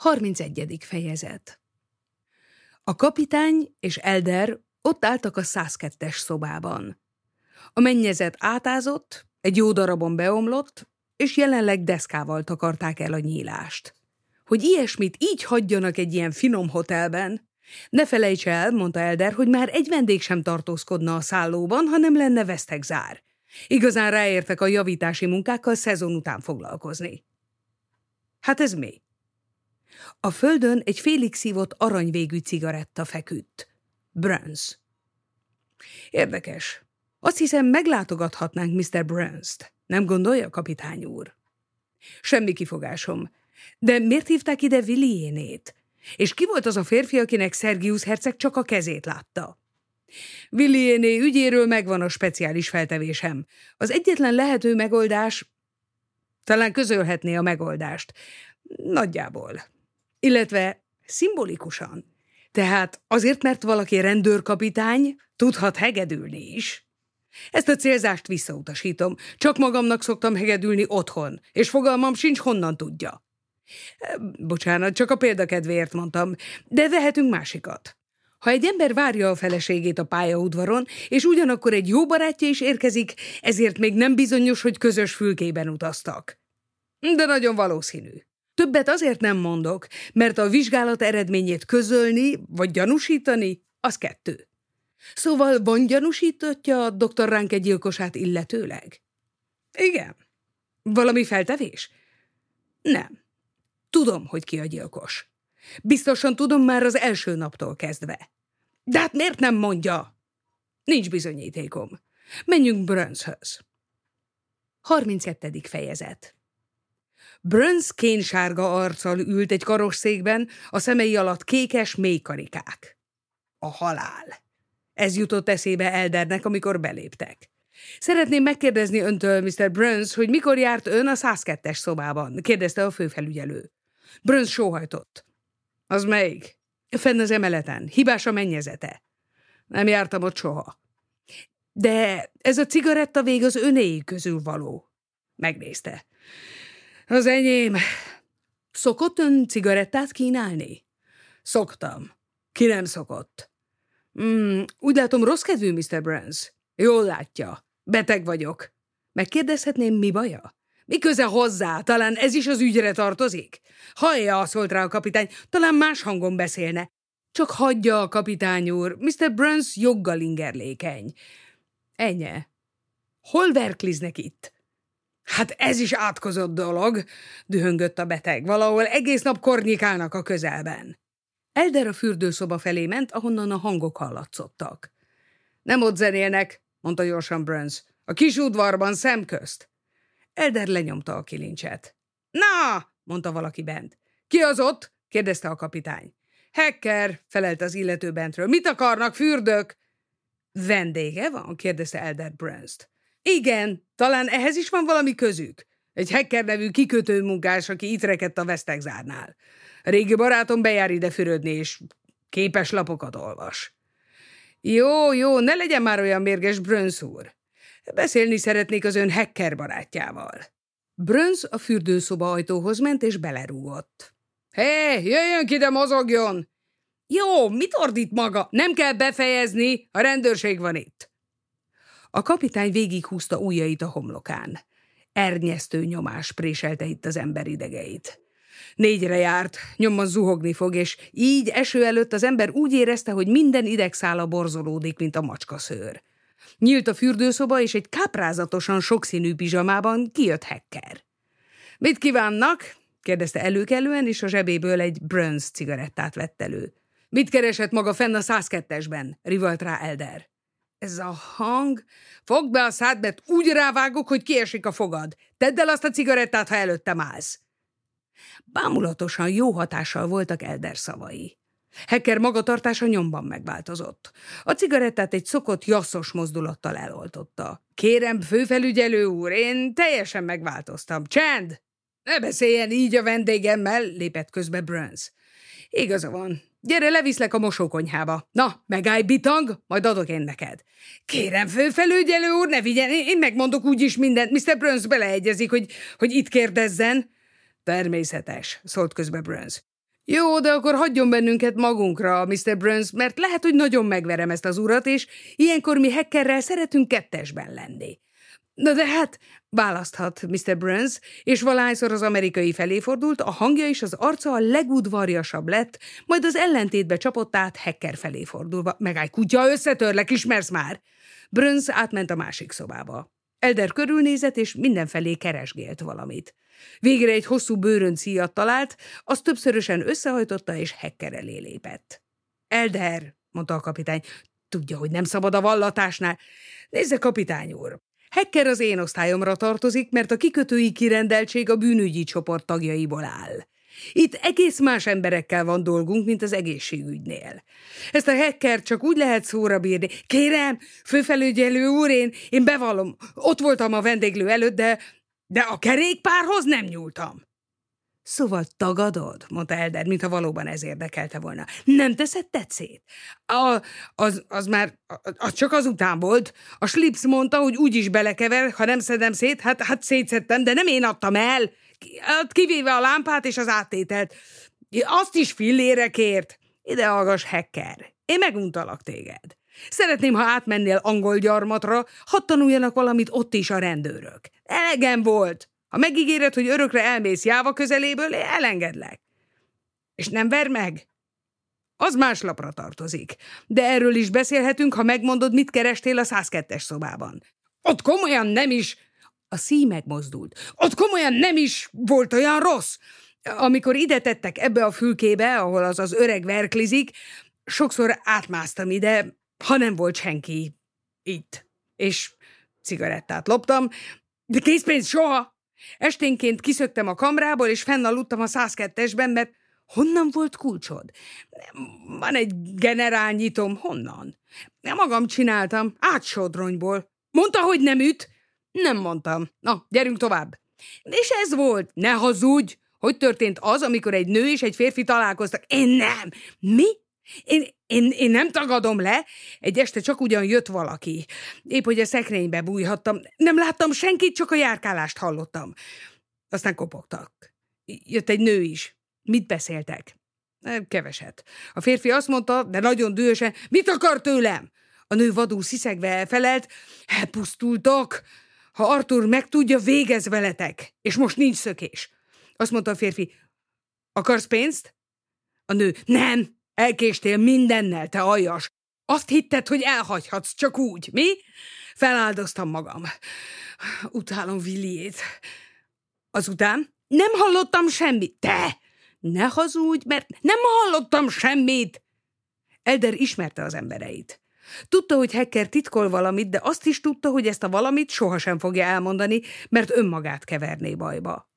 31. fejezet A kapitány és Elder ott álltak a 102-es szobában. A mennyezet átázott, egy jó darabon beomlott, és jelenleg deszkával takarták el a nyílást. Hogy ilyesmit így hagyjanak egy ilyen finom hotelben, ne felejts el, mondta Elder, hogy már egy vendég sem tartózkodna a szállóban, hanem lenne vesztegzár. Igazán ráértek a javítási munkákkal szezon után foglalkozni. Hát ez mi? A földön egy félig szívott aranyvégű cigaretta feküdt. Burns. Érdekes. Azt hiszem, meglátogathatnánk Mr. Burns-t. Nem gondolja, kapitány úr? Semmi kifogásom. De miért hívták ide Williénét? És ki volt az a férfi, akinek Szergius herceg csak a kezét látta? Williéné ügyéről megvan a speciális feltevésem. Az egyetlen lehető megoldás... Talán közölhetné a megoldást. Nagyjából illetve szimbolikusan. Tehát azért, mert valaki rendőrkapitány, tudhat hegedülni is. Ezt a célzást visszautasítom. Csak magamnak szoktam hegedülni otthon, és fogalmam sincs, honnan tudja. Bocsánat, csak a példakedvéért mondtam, de vehetünk másikat. Ha egy ember várja a feleségét a pályaudvaron, és ugyanakkor egy jó barátja is érkezik, ezért még nem bizonyos, hogy közös fülkében utaztak. De nagyon valószínű. Többet azért nem mondok, mert a vizsgálat eredményét közölni vagy gyanúsítani, az kettő. Szóval van gyanúsítottja a dr. Ránke gyilkosát illetőleg? Igen. Valami feltevés? Nem. Tudom, hogy ki a gyilkos. Biztosan tudom már az első naptól kezdve. De hát miért nem mondja? Nincs bizonyítékom. Menjünk Brönshöz. 32. fejezet Burns kénsárga arccal ült egy karosszékben, a szemei alatt kékes mélykarikák. A halál. Ez jutott eszébe Eldernek, amikor beléptek. Szeretném megkérdezni öntől, Mr. Burns, hogy mikor járt ön a 102-es szobában? kérdezte a főfelügyelő. Burns sóhajtott. Az melyik? Fenn az emeleten. Hibás a mennyezete. Nem jártam ott soha. De ez a cigaretta vég az önéi közül való. Megnézte. Az enyém. Szokott ön cigarettát kínálni? Szoktam. Ki nem szokott? Mm, úgy látom, rossz kedvű, Mr. Burns. Jól látja. Beteg vagyok. Megkérdezhetném, mi baja? Mi köze hozzá? Talán ez is az ügyre tartozik? Hallja, szólt rá a kapitány, talán más hangon beszélne. Csak hagyja a kapitány úr, Mr. Burns joggal ingerlékeny. Ennyi. Hol verkliznek itt? Hát ez is átkozott dolog, dühöngött a beteg. Valahol egész nap kornyikálnak a közelben. Elder a fürdőszoba felé ment, ahonnan a hangok hallatszottak. Nem ott zenélnek, mondta gyorsan Burns. A kis udvarban szemközt. Elder lenyomta a kilincset. Na, mondta valaki bent. Ki az ott? kérdezte a kapitány. Hacker, felelt az illető bentről. Mit akarnak, fürdők? Vendége van? kérdezte Elder Brunst. Igen, talán ehhez is van valami közük. Egy hacker nevű kikötő munkás, aki itt rekedt a Vesztegzárnál. Régi barátom bejár ide fürödni, és képes lapokat olvas. Jó, jó, ne legyen már olyan mérges, Brönsz úr. Beszélni szeretnék az ön hacker barátjával. Brönsz a fürdőszoba ajtóhoz ment, és belerúgott. Hé, hey, jöjjön ki, de mozogjon! Jó, mit ordít maga? Nem kell befejezni, a rendőrség van itt. A kapitány végighúzta ujjait a homlokán. Ernyesztő nyomás préselte itt az ember idegeit. Négyre járt, nyomban zuhogni fog, és így eső előtt az ember úgy érezte, hogy minden idegszála borzolódik, mint a macskaszőr. Nyílt a fürdőszoba, és egy káprázatosan sokszínű pizsamában kijött hekker. – Mit kívánnak? – kérdezte előkelően, és a zsebéből egy Burns cigarettát vett elő. – Mit keresett maga fenn a 102-esben? – rivalt rá Elder. Ez a hang... Fogd be a szád, mert úgy rávágok, hogy kiesik a fogad. Tedd el azt a cigarettát, ha előttem állsz. Bámulatosan jó hatással voltak Elder szavai. Hecker magatartása nyomban megváltozott. A cigarettát egy szokott jasszos mozdulattal eloltotta. Kérem, főfelügyelő úr, én teljesen megváltoztam. Csend! Ne beszéljen így a vendégemmel, lépett közbe Burns. Igaza van, Gyere, leviszlek a mosókonyhába. Na, megállj, bitang, majd adok én neked. Kérem, főfelügyelő úr, ne vigyen, én megmondok úgyis mindent. Mr. Burns beleegyezik, hogy, hogy itt kérdezzen. Természetes, szólt közbe Burns. Jó, de akkor hagyjon bennünket magunkra, Mr. Burns, mert lehet, hogy nagyon megverem ezt az urat, és ilyenkor mi hackerrel szeretünk kettesben lenni. Na de hát, választhat Mr. Burns, és valahányszor az amerikai felé fordult, a hangja és az arca a legudvarjasabb lett, majd az ellentétbe csapott át hacker felé fordulva. Megállj, kutya, összetörlek, ismersz már! Burns átment a másik szobába. Elder körülnézett, és mindenfelé keresgélt valamit. Végre egy hosszú bőröncíjat talált, azt többszörösen összehajtotta, és hekker elé lépett. Elder, mondta a kapitány, tudja, hogy nem szabad a vallatásnál. Nézze, kapitány úr, Hekker az én osztályomra tartozik, mert a kikötői kirendeltség a bűnügyi csoport tagjaiból áll. Itt egész más emberekkel van dolgunk, mint az egészségügynél. Ezt a hacker csak úgy lehet szóra bírni. Kérem, főfelügyelő úr, én, én bevallom, ott voltam a vendéglő előtt, de, de a kerékpárhoz nem nyúltam. Szóval tagadod, mondta Elder, mintha valóban ez érdekelte volna. Nem teszed tetszét? A, az, az már, az csak azután volt. A slips mondta, hogy úgy is belekever, ha nem szedem szét, hát, hát szétszedtem, de nem én adtam el. Hát kivéve a lámpát és az áttételt. Azt is fillére kért. Ide hallgass, hacker. Én meguntalak téged. Szeretném, ha átmennél angol gyarmatra, hadd tanuljanak valamit ott is a rendőrök. Elegem volt. Ha megígéred, hogy örökre elmész Jáva közeléből, elengedlek. És nem ver meg? Az más lapra tartozik. De erről is beszélhetünk, ha megmondod, mit kerestél a 102-es szobában. Ott komolyan nem is... A szí megmozdult. Ott komolyan nem is volt olyan rossz. Amikor ide tettek ebbe a fülkébe, ahol az az öreg verklizik, sokszor átmásztam ide, ha nem volt senki itt. És cigarettát loptam, de készpénz soha. Esténként kiszöktem a kamrából, és fennaludtam a 102-esben, mert honnan volt kulcsod? Van egy generálnyitom, honnan? Nem magam csináltam, átsodronyból. Mondta, hogy nem üt? Nem mondtam. Na, gyerünk tovább. És ez volt, ne hazudj! Hogy történt az, amikor egy nő és egy férfi találkoztak? Én nem. Mi? Én, én, én nem tagadom le. Egy este csak ugyan jött valaki. Épp, hogy a szekrénybe bújhattam. Nem láttam senkit, csak a járkálást hallottam. Aztán kopogtak. Jött egy nő is. Mit beszéltek? Keveset. A férfi azt mondta, de nagyon dühösen, mit akar tőlem? A nő vadul sziszegve felelt, elpusztultok. Ha Artur megtudja, végez veletek. És most nincs szökés. Azt mondta a férfi, akarsz pénzt? A nő, nem, Elkéstél mindennel, te aljas. Azt hitted, hogy elhagyhatsz csak úgy, mi? Feláldoztam magam. Utálom Villiét. Azután nem hallottam semmit. Te! Ne hazudj, mert nem hallottam semmit! Elder ismerte az embereit. Tudta, hogy Hacker titkol valamit, de azt is tudta, hogy ezt a valamit sohasem fogja elmondani, mert önmagát keverné bajba.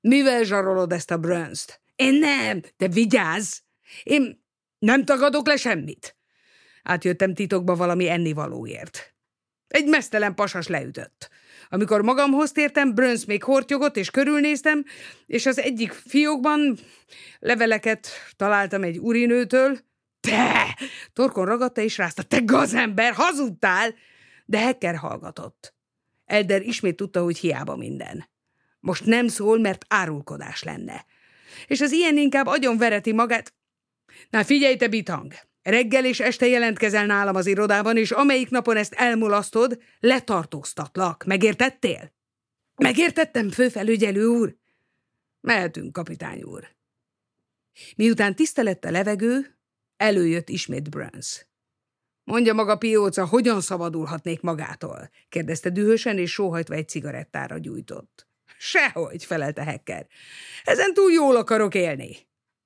Mivel zsarolod ezt a Brönst? Én nem, de vigyázz! Én nem tagadok le semmit. Átjöttem titokba valami ennivalóért. Egy mesztelen pasas leütött. Amikor magamhoz tértem, Brönsz még hortyogott, és körülnéztem, és az egyik fiókban leveleket találtam egy urinőtől. Te! Torkon ragadta és rázta. Te gazember, hazudtál! De Hecker hallgatott. Elder ismét tudta, hogy hiába minden. Most nem szól, mert árulkodás lenne. És az ilyen inkább agyon vereti magát, Na figyelj, te bitang! Reggel és este jelentkezel nálam az irodában, és amelyik napon ezt elmulasztod, letartóztatlak. Megértettél? Megértettem, főfelügyelő úr? Mehetünk, kapitány úr. Miután tiszta lett a levegő, előjött ismét Burns. Mondja maga, pióca, hogyan szabadulhatnék magától? kérdezte dühösen, és sóhajtva egy cigarettára gyújtott. Sehogy, felelte Hekker. Ezen túl jól akarok élni.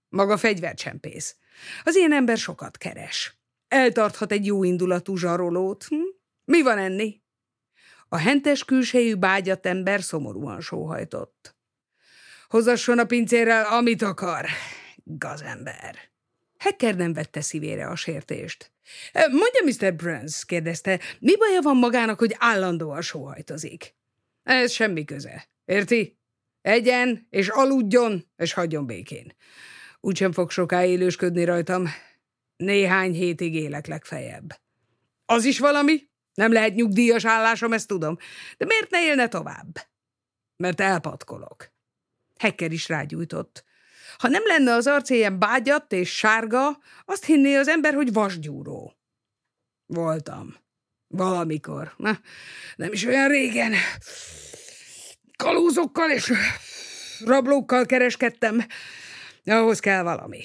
Maga fegyvercsempész. Az ilyen ember sokat keres. Eltarthat egy jó indulatú zsarolót. Hm? Mi van enni? A hentes külsejű bágyat ember szomorúan sóhajtott. Hozasson a pincérrel, amit akar, gazember. Hekker nem vette szívére a sértést. Mondja, Mr. Burns, kérdezte, mi baja van magának, hogy állandóan sóhajtozik? Ez semmi köze, érti? Egyen, és aludjon, és hagyjon békén. Úgysem fog soká élősködni rajtam. Néhány hétig élek legfeljebb. Az is valami? Nem lehet nyugdíjas állásom, ezt tudom. De miért ne élne tovább? Mert elpatkolok. Hekker is rágyújtott. Ha nem lenne az arc ilyen bágyat és sárga, azt hinné az ember, hogy vasgyúró. Voltam. Valamikor. Na, nem is olyan régen. Kalózokkal és rablókkal kereskedtem. Ahhoz kell valami.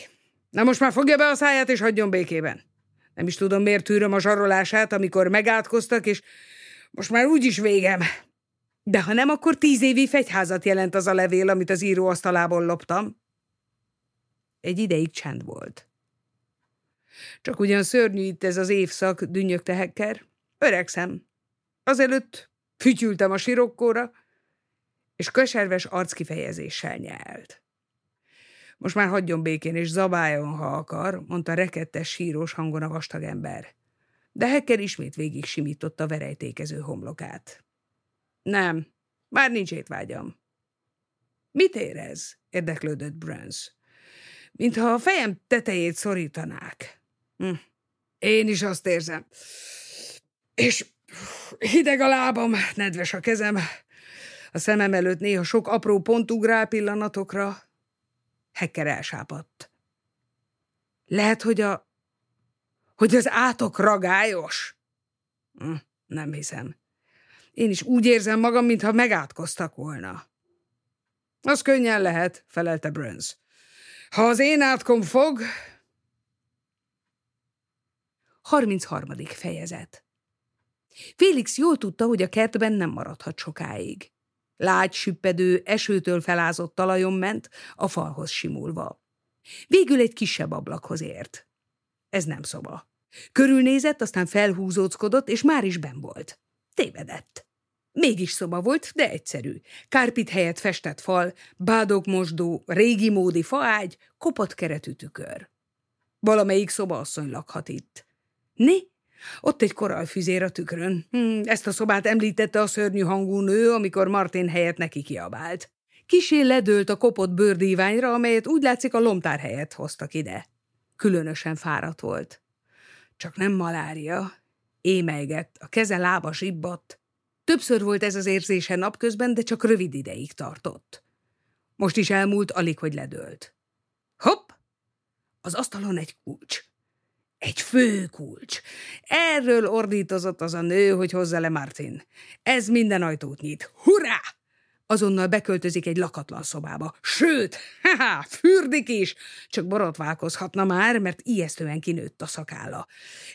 Na most már fogja be a száját, és hagyjon békében. Nem is tudom, miért tűröm a zsarolását, amikor megátkoztak, és most már úgyis végem. De ha nem, akkor tíz évi fegyházat jelent az a levél, amit az író asztalából loptam. Egy ideig csend volt. Csak ugyan szörnyű itt ez az évszak, dünnyögte Hekker. Öregszem. Azelőtt fütyültem a sirokkóra, és köserves arckifejezéssel nyelt. Most már hagyjon békén, és zabáljon, ha akar, mondta rekettes, sírós hangon a vastag ember. De Hekker ismét végig simította verejtékező homlokát. Nem, már nincs étvágyam. Mit érez? érdeklődött Burns. Mintha a fejem tetejét szorítanák. Hm. Én is azt érzem. És hideg a lábam, nedves a kezem. A szemem előtt néha sok apró pont ugrál pillanatokra. Hekker elsápadt. Lehet, hogy a... hogy az átok ragályos? Hm, nem hiszem. Én is úgy érzem magam, mintha megátkoztak volna. Az könnyen lehet, felelte Burns. Ha az én átkom fog... 33. fejezet Félix jól tudta, hogy a kertben nem maradhat sokáig. Lágy, süppedő, esőtől felázott talajon ment, a falhoz simulva. Végül egy kisebb ablakhoz ért. Ez nem szoba. Körülnézett, aztán felhúzóckodott, és már is ben volt. Tévedett. Mégis szoba volt, de egyszerű. Kárpit helyett festett fal, bádogmosdó, régi módi faágy, kopott keretű tükör. Valamelyik szobaasszony lakhat itt. Né? Ott egy koralfüzér a tükrön. Hm, ezt a szobát említette a szörnyű hangú nő, amikor Martin helyett neki kiabált. Kisé ledőlt a kopott bőrdíványra, amelyet úgy látszik a lomtár helyett hoztak ide. Különösen fáradt volt. Csak nem malária. Émelygett, a keze lába zsibbadt. Többször volt ez az érzése napközben, de csak rövid ideig tartott. Most is elmúlt, alig, hogy ledőlt. Hopp! Az asztalon egy kulcs. Egy főkulcs. Erről ordítozott az a nő, hogy hozza le Martin. Ez minden ajtót nyit. Hurrá! Azonnal beköltözik egy lakatlan szobába. Sőt, haha, fürdik is! Csak borotválkozhatna már, mert ijesztően kinőtt a szakálla.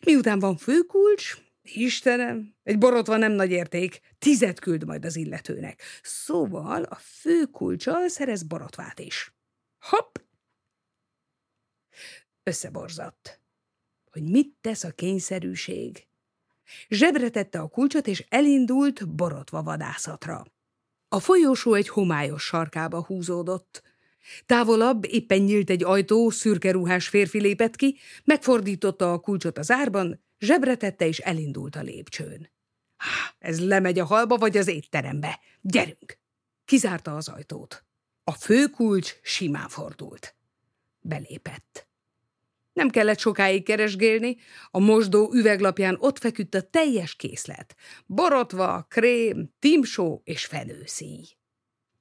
Miután van főkulcs, Istenem, egy borotva nem nagy érték, tizet küld majd az illetőnek. Szóval a főkulcsal szerez borotvát is. Hopp! Összeborzadt hogy mit tesz a kényszerűség. Zsebre tette a kulcsot, és elindult borotva vadászatra. A folyósó egy homályos sarkába húzódott. Távolabb éppen nyílt egy ajtó, szürke ruhás férfi lépett ki, megfordította a kulcsot az árban, zsebre tette, és elindult a lépcsőn. Ez lemegy a halba, vagy az étterembe. Gyerünk! Kizárta az ajtót. A főkulcs simán fordult. Belépett. Nem kellett sokáig keresgélni, a mosdó üveglapján ott feküdt a teljes készlet. Borotva, krém, timsó és fenőszíj.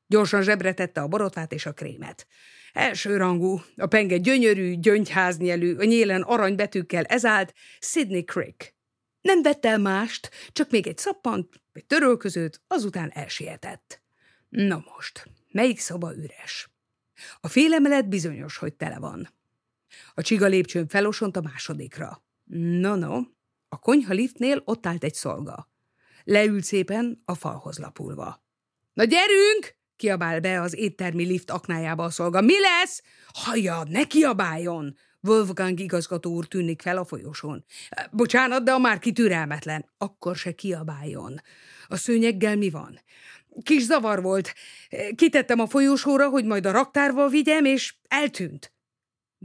Gyorsan zsebre tette a borotvát és a krémet. Első rangú, a penge gyönyörű, gyöngyháznyelű, a nyélen aranybetűkkel ezált Sydney Crick. Nem vett el mást, csak még egy szappant, egy törölközőt, azután elsietett. Na most, melyik szoba üres? A félemelet bizonyos, hogy tele van. A csiga lépcsőn felosont a másodikra. No-no, a konyha liftnél ott állt egy szolga. Leült szépen, a falhoz lapulva. Na gyerünk! kiabál be az éttermi lift aknájába a szolga. Mi lesz? Hallja, ne kiabáljon! Wolfgang igazgató úr tűnik fel a folyosón. Bocsánat, de a már kitürelmetlen. Akkor se kiabáljon. A szőnyeggel mi van? Kis zavar volt. Kitettem a folyosóra, hogy majd a raktárba vigyem, és eltűnt.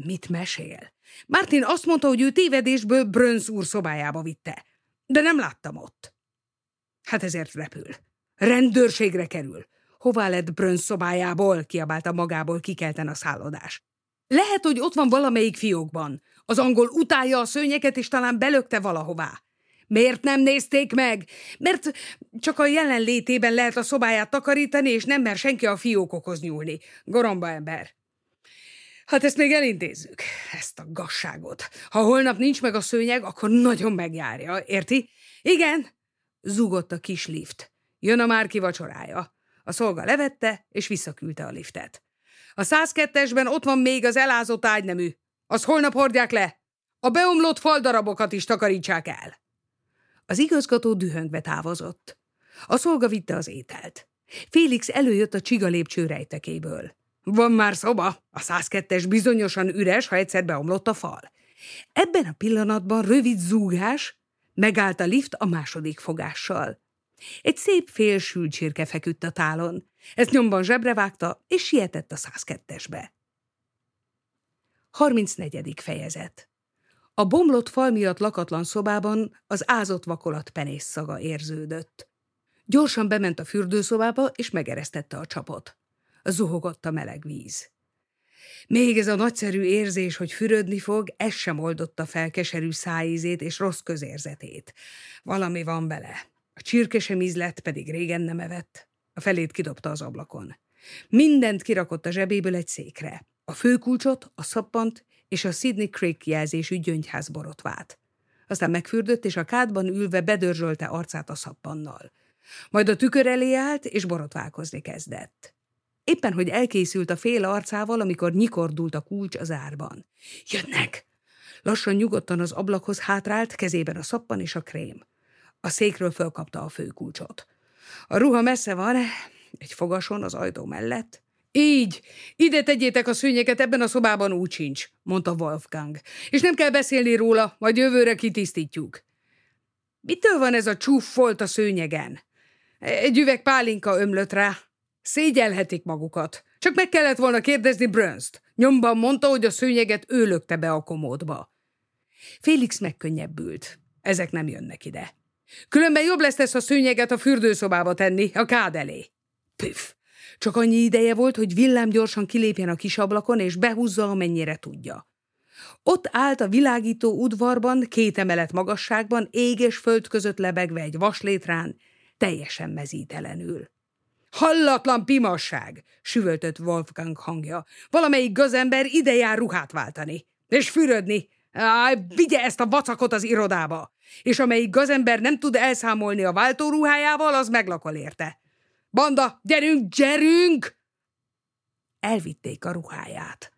Mit mesél? Martin azt mondta, hogy ő tévedésből Brönz úr szobájába vitte. De nem láttam ott. Hát ezért repül. Rendőrségre kerül. Hová lett Brönz szobájából? kiabálta magából kikelten a szállodás. Lehet, hogy ott van valamelyik fiókban. Az angol utálja a szőnyeket, és talán belökte valahová. Miért nem nézték meg? Mert csak a jelenlétében lehet a szobáját takarítani, és nem mer senki a fiókokhoz nyúlni. Goromba ember. Hát ezt még elintézzük, ezt a gasságot. Ha holnap nincs meg a szőnyeg, akkor nagyon megjárja, érti? Igen, zúgott a kis lift. Jön a Márki vacsorája. A szolga levette, és visszaküldte a liftet. A 102-esben ott van még az elázott ágynemű. Az holnap hordják le. A beomlott faldarabokat is takarítsák el. Az igazgató dühöngve távozott. A szolga vitte az ételt. Félix előjött a csiga lépcső rejtekéből. Van már szoba, a 102-es bizonyosan üres, ha egyszer beomlott a fal. Ebben a pillanatban rövid zúgás, megállt a lift a második fogással. Egy szép félsült csirke feküdt a tálon. Ezt nyomban zsebre vágta, és sietett a 102-esbe. 34. fejezet A bomlott fal miatt lakatlan szobában az ázott vakolat penész szaga érződött. Gyorsan bement a fürdőszobába, és megeresztette a csapot. Zuhogott a meleg víz. Még ez a nagyszerű érzés, hogy fürödni fog, ez sem oldotta fel keserű szájízét és rossz közérzetét. Valami van bele. A csirke sem pedig régen nem evett. A felét kidobta az ablakon. Mindent kirakott a zsebéből egy székre. A főkulcsot, a szappant és a Sydney Creek jelzésű gyöngyház borotvát. Aztán megfürdött, és a kádban ülve bedörzsölte arcát a szappannal. Majd a tükör elé állt, és borotválkozni kezdett. Éppen, hogy elkészült a fél arcával, amikor nyikordult a kulcs az árban. Jönnek! Lassan nyugodtan az ablakhoz hátrált, kezében a szappan és a krém. A székről fölkapta a főkulcsot. A ruha messze van, egy fogason az ajtó mellett. Így, ide tegyétek a szőnyeket, ebben a szobában úgy sincs, mondta Wolfgang. És nem kell beszélni róla, majd jövőre kitisztítjuk. Mitől van ez a csúf folt a szőnyegen? Egy üveg pálinka ömlött rá. Szégyelhetik magukat. Csak meg kellett volna kérdezni Brönst. Nyomban mondta, hogy a szőnyeget ő lökte be a komódba. Félix megkönnyebbült. Ezek nem jönnek ide. Különben jobb lesz ezt a szőnyeget a fürdőszobába tenni, a kád elé. Püff! Csak annyi ideje volt, hogy villám gyorsan kilépjen a kis ablakon, és behúzza, amennyire tudja. Ott állt a világító udvarban, két emelet magasságban, ég és föld között lebegve egy vaslétrán, teljesen mezítelenül. Hallatlan pimasság, süvöltött Wolfgang hangja. Valamelyik gazember ide jár ruhát váltani. És fürödni. Áj, vigye ezt a vacakot az irodába. És amelyik gazember nem tud elszámolni a váltóruhájával, az meglakol érte. Banda, gyerünk, gyerünk! Elvitték a ruháját.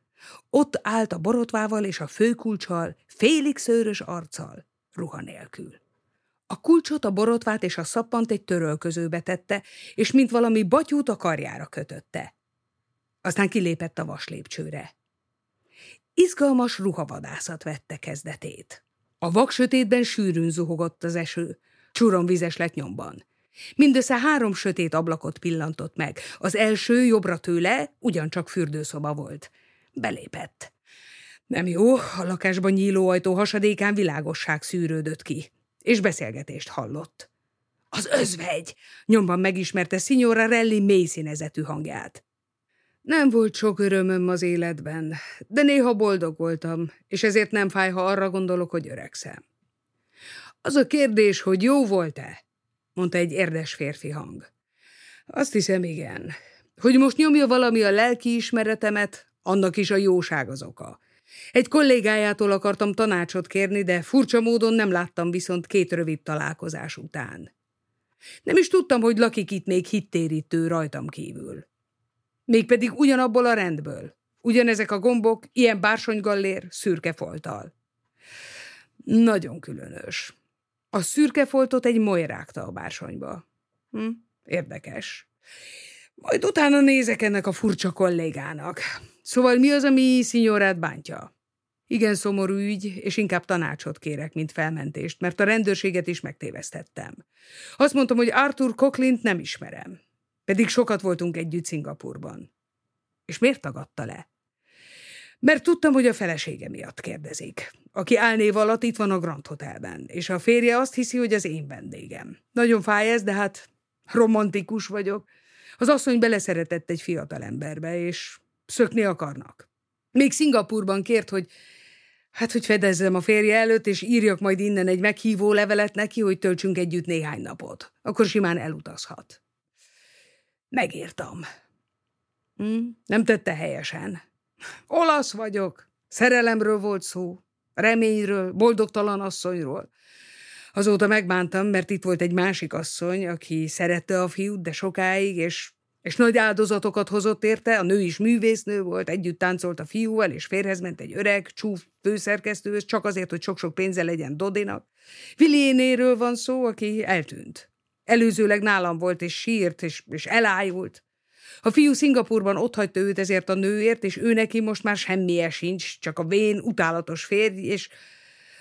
Ott állt a borotvával és a főkulcsal, félig szőrös arccal, ruha nélkül. A kulcsot, a borotvát és a szappant egy törölközőbe tette, és mint valami batyút a karjára kötötte. Aztán kilépett a vaslépcsőre. Izgalmas ruhavadászat vette kezdetét. A vaksötétben sűrűn zuhogott az eső, vizes lett nyomban. Mindössze három sötét ablakot pillantott meg. Az első jobbra tőle ugyancsak fürdőszoba volt. Belépett. Nem jó, a lakásban nyíló ajtó hasadékán világosság szűrődött ki és beszélgetést hallott. Az özvegy! Nyomban megismerte Signora Relli mély színezetű hangját. Nem volt sok örömöm az életben, de néha boldog voltam, és ezért nem fáj, ha arra gondolok, hogy öregszem. Az a kérdés, hogy jó volt-e? mondta egy érdes férfi hang. Azt hiszem, igen. Hogy most nyomja valami a lelki ismeretemet, annak is a jóság az oka. Egy kollégájától akartam tanácsot kérni, de furcsa módon nem láttam viszont két rövid találkozás után. Nem is tudtam, hogy lakik itt még hittérítő rajtam kívül. Mégpedig ugyanabból a rendből. Ugyanezek a gombok, ilyen bársonygallér, szürke folttal. Nagyon különös. A szürke foltot egy moly rágta a bársonyba. Hm, érdekes. Majd utána nézek ennek a furcsa kollégának. Szóval mi az, ami szinyorát bántja? Igen szomorú ügy, és inkább tanácsot kérek, mint felmentést, mert a rendőrséget is megtévesztettem. Azt mondtam, hogy Arthur Cochlint nem ismerem. Pedig sokat voltunk együtt Szingapurban. És miért tagadta le? Mert tudtam, hogy a felesége miatt kérdezik. Aki álnév alatt itt van a Grand Hotelben, és a férje azt hiszi, hogy az én vendégem. Nagyon fáj ez, de hát romantikus vagyok. Az asszony beleszeretett egy fiatal emberbe, és szökni akarnak. Még Szingapurban kért, hogy hát, hogy fedezzem a férje előtt, és írjak majd innen egy meghívó levelet neki, hogy töltsünk együtt néhány napot. Akkor simán elutazhat. Megírtam. Hm? Nem tette helyesen. Olasz vagyok. Szerelemről volt szó. Reményről, boldogtalan asszonyról. Azóta megbántam, mert itt volt egy másik asszony, aki szerette a fiút, de sokáig, és, és nagy áldozatokat hozott érte, a nő is művésznő volt, együtt táncolt a fiúval, és férhez ment egy öreg, csúf főszerkesztőhöz, csak azért, hogy sok-sok pénze legyen Dodinak. Viliénéről van szó, aki eltűnt. Előzőleg nálam volt, és sírt, és, és elájult. A fiú Szingapurban otthagyta őt ezért a nőért, és ő neki most már semmije sincs, csak a vén, utálatos férj, és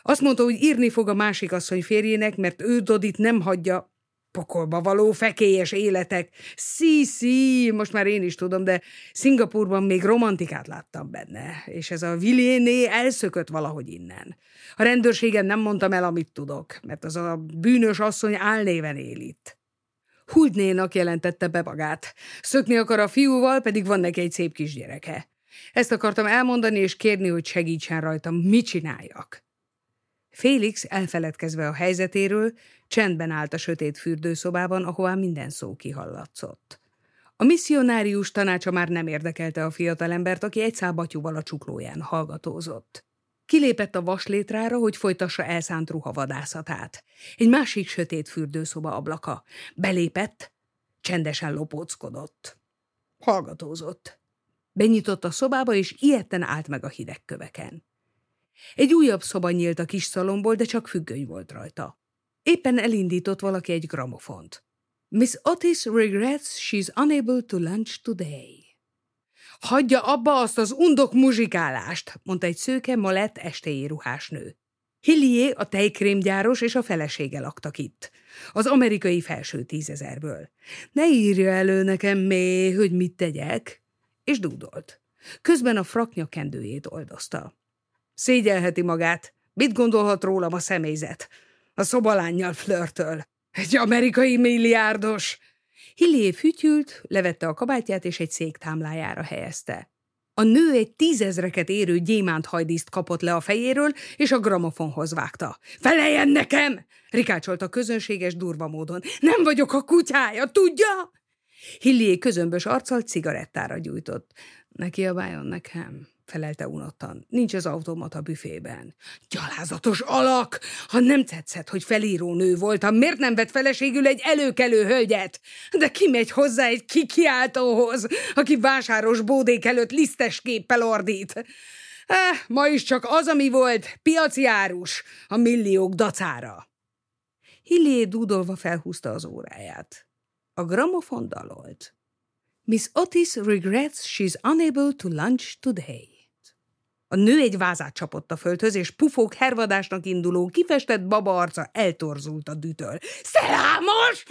azt mondta, hogy írni fog a másik asszony férjének, mert ő Dodit nem hagyja pokolba való fekélyes életek. Szí, szí, most már én is tudom, de Szingapurban még romantikát láttam benne, és ez a Villéné elszökött valahogy innen. A rendőrségen nem mondtam el, amit tudok, mert az a bűnös asszony álnéven él itt. Húgynénak jelentette be magát. Szökni akar a fiúval, pedig van neki egy szép kisgyereke. Ezt akartam elmondani és kérni, hogy segítsen rajtam, mit csináljak. Félix, elfeledkezve a helyzetéről, csendben állt a sötét fürdőszobában, ahová minden szó kihallatszott. A misszionárius tanácsa már nem érdekelte a fiatalembert, aki egy szábatyúval a csuklóján hallgatózott. Kilépett a vaslétrára, hogy folytassa elszánt ruhavadászatát. Egy másik sötét fürdőszoba ablaka. Belépett, csendesen lopóckodott. Hallgatózott. Benyitott a szobába, és ilyetten állt meg a hideg köveken. Egy újabb szoba nyílt a kis szalomból, de csak függöny volt rajta. Éppen elindított valaki egy gramofont. Miss Otis regrets she's unable to lunch today. Hagyja abba azt az undok muzsikálást, mondta egy szőke, malett estéi ruhás nő. Hillié, a tejkrémgyáros és a felesége laktak itt. Az amerikai felső tízezerből. Ne írja elő nekem mély, hogy mit tegyek, és dúdolt. Közben a fraknya kendőjét oldozta. Szégyelheti magát. Mit gondolhat rólam a személyzet? A szobalánnyal flörtöl. Egy amerikai milliárdos. Hillié fütyült, levette a kabátját és egy szék támlájára helyezte. A nő egy tízezreket érő gyémánt hajdíszt kapott le a fejéről, és a gramofonhoz vágta. – Feleljen nekem! – rikácsolt közönséges durva módon. – Nem vagyok a kutyája, tudja? Hillié közömbös arccal cigarettára gyújtott. – Ne kiabáljon nekem! Felelte unottan. Nincs az automata büfében. Gyalázatos alak! Ha nem tetszett, hogy felíró nő voltam, miért nem vett feleségül egy előkelő hölgyet? De ki megy hozzá egy kikiáltóhoz, aki vásáros bódék előtt lisztes képpel ordít? Eh, ma is csak az, ami volt, piaci árus, a milliók dacára. Hillé dúdolva felhúzta az óráját. A gramofon dalolt. Miss Otis regrets she's unable to lunch today. A nő egy vázát csapott a földhöz, és pufók hervadásnak induló, kifestett baba arca eltorzult a dütől. – Szelámos!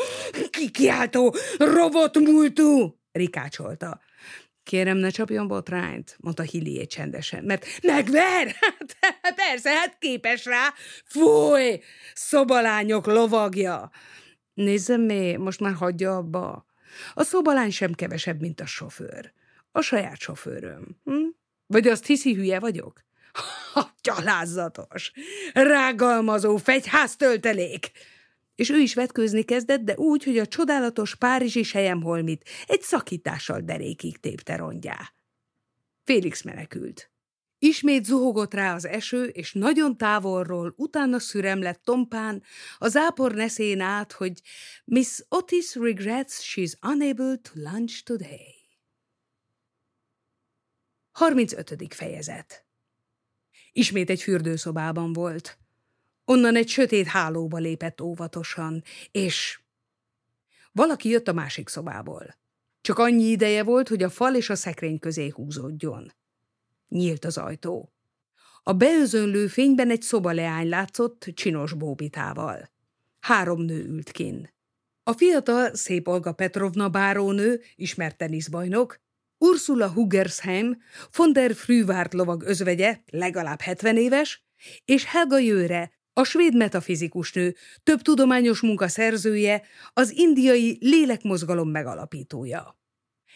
Kikiáltó, robotmúltú! – rikácsolta. – Kérem, ne csapjon botrányt, mondta Hillié csendesen, mert megver? Hát, persze, hát képes rá. Fúj! Szobalányok lovagja! Nézzem mi, most már hagyja abba. A szobalány sem kevesebb, mint a sofőr. A saját sofőröm. Hm? Vagy azt hiszi, hülye vagyok? Ha, gyalázatos, rágalmazó fegyháztöltelék! És ő is vetkőzni kezdett, de úgy, hogy a csodálatos párizsi sejemholmit egy szakítással derékig tépte rongyá. Félix menekült. Ismét zuhogott rá az eső, és nagyon távolról utána szürem lett tompán, a zápor neszén át, hogy Miss Otis regrets she's unable to lunch today. 35. fejezet Ismét egy fürdőszobában volt. Onnan egy sötét hálóba lépett óvatosan, és valaki jött a másik szobából. Csak annyi ideje volt, hogy a fal és a szekrény közé húzódjon. Nyílt az ajtó. A beözönlő fényben egy szobaleány látszott csinos bóbitával. Három nő ült kin. A fiatal, szép Olga Petrovna bárónő, ismert teniszbajnok, Ursula Hugersheim, von der Frühvárt lovag özvegye, legalább 70 éves, és Helga Jöre, a svéd metafizikus nő, több tudományos munka szerzője, az indiai lélekmozgalom megalapítója.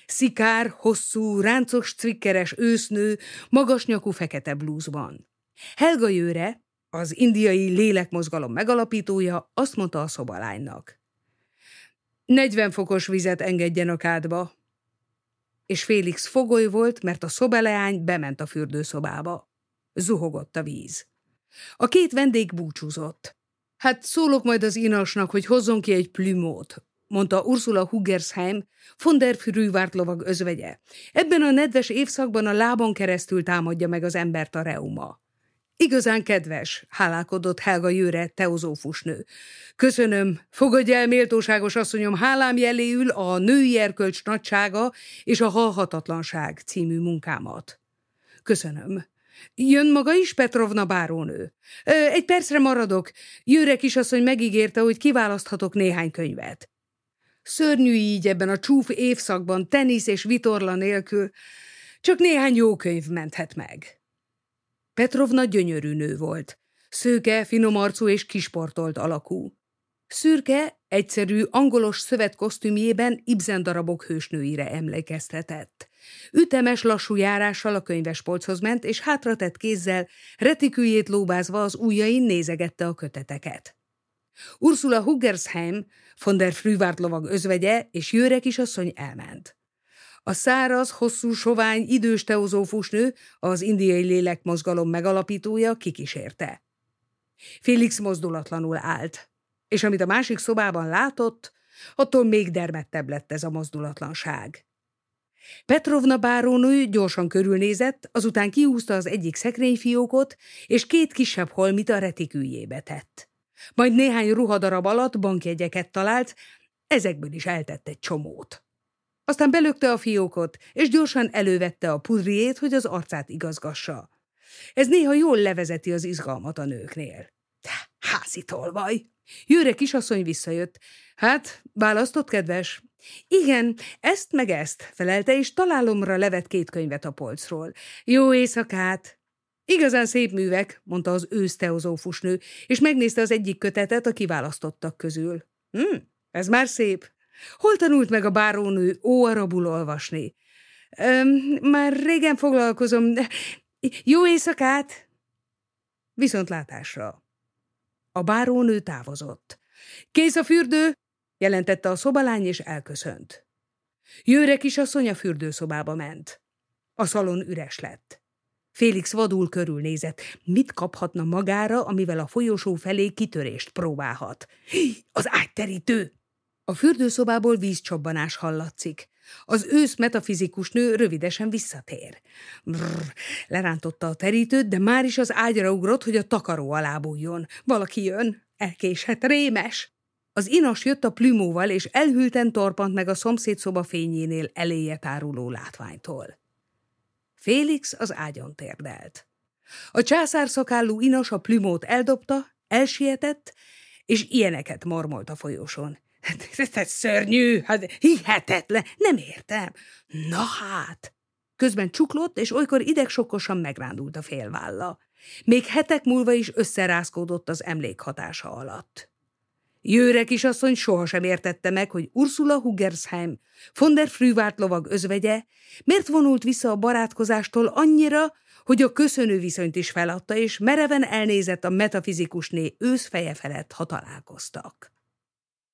Szikár, hosszú, ráncos, cvikkeres ősznő, magas nyakú fekete blúzban. Helga Jöre, az indiai lélekmozgalom megalapítója, azt mondta a szobalánynak. 40 fokos vizet engedjen a kádba, és Félix fogoly volt, mert a szobeleány bement a fürdőszobába. Zuhogott a víz. A két vendég búcsúzott. Hát szólok majd az inasnak, hogy hozzon ki egy plümót, mondta Ursula Huggersheim, von der Frühvárt lovag özvegye. Ebben a nedves évszakban a lábon keresztül támadja meg az embert a reuma. Igazán kedves, hálálkodott Helga Jőre, teozófusnő. Köszönöm, fogadj el, méltóságos asszonyom, hálám jeléül a női erkölcs nagysága és a halhatatlanság című munkámat. Köszönöm. Jön maga is, Petrovna bárónő? Egy percre maradok. Jőre kisasszony megígérte, hogy kiválaszthatok néhány könyvet. Szörnyű így ebben a csúf évszakban, tenisz és vitorla nélkül. Csak néhány jó könyv menthet meg. Petrovna gyönyörű nő volt. Szőke, finom arcú és kisportolt alakú. Szürke, egyszerű, angolos szövet kosztümjében Ibsen darabok hősnőire emlékeztetett. Ütemes, lassú járással a könyvespolchoz ment, és hátratett kézzel, retiküljét lóbázva az ujjain nézegette a köteteket. Ursula Huggersheim, von der Frühvárt lovag özvegye és Jöre kisasszony elment. A száraz, hosszú, sovány, idős teozófus nő, az indiai lélekmozgalom megalapítója kikísérte. Félix mozdulatlanul állt, és amit a másik szobában látott, attól még dermettebb lett ez a mozdulatlanság. Petrovna bárónő gyorsan körülnézett, azután kiúzta az egyik szekrényfiókot, és két kisebb holmit a retiküljébe tett. Majd néhány ruhadarab alatt bankjegyeket talált, ezekből is eltett egy csomót. Aztán belökte a fiókot, és gyorsan elővette a pudriét, hogy az arcát igazgassa. Ez néha jól levezeti az izgalmat a nőknél. Házi tolvaj! Jőre kisasszony visszajött. Hát, választott, kedves? Igen, ezt meg ezt, felelte, és találomra levet két könyvet a polcról. Jó éjszakát! Igazán szép művek, mondta az őszteozófus nő, és megnézte az egyik kötetet a kiválasztottak közül. Hm, ez már szép. Hol tanult meg a bárónő óarabul olvasni? Öm, már régen foglalkozom. Jó éjszakát! Viszontlátásra. A bárónő távozott. Kész a fürdő, jelentette a szobalány, és elköszönt. Jöre kisasszony a fürdőszobába ment. A szalon üres lett. Félix vadul körülnézett. Mit kaphatna magára, amivel a folyosó felé kitörést próbálhat? Az ágyterítő! A fürdőszobából vízcsobbanás hallatszik. Az ősz metafizikus nő rövidesen visszatér. Brrr, lerántotta a terítőt, de már is az ágyra ugrott, hogy a takaró alá bújjon. Valaki jön, elkéshet, rémes. Az inas jött a plümóval, és elhűlten torpant meg a szomszéd szoba fényénél eléje táruló látványtól. Félix az ágyon térdelt. A császár szakállú inas a plümót eldobta, elsietett, és ilyeneket mormolt a folyosón. Hát, ez szörnyű, hát hihetetlen, nem értem. Na hát! Közben csuklott, és olykor idegsokkosan megrándult a félválla. Még hetek múlva is összerázkódott az emlék hatása alatt. Jöre kisasszony sohasem értette meg, hogy Ursula Huggersheim, von der Frühvárt lovag özvegye, miért vonult vissza a barátkozástól annyira, hogy a köszönő viszonyt is feladta, és mereven elnézett a metafizikusné őszfeje felett, ha találkoztak.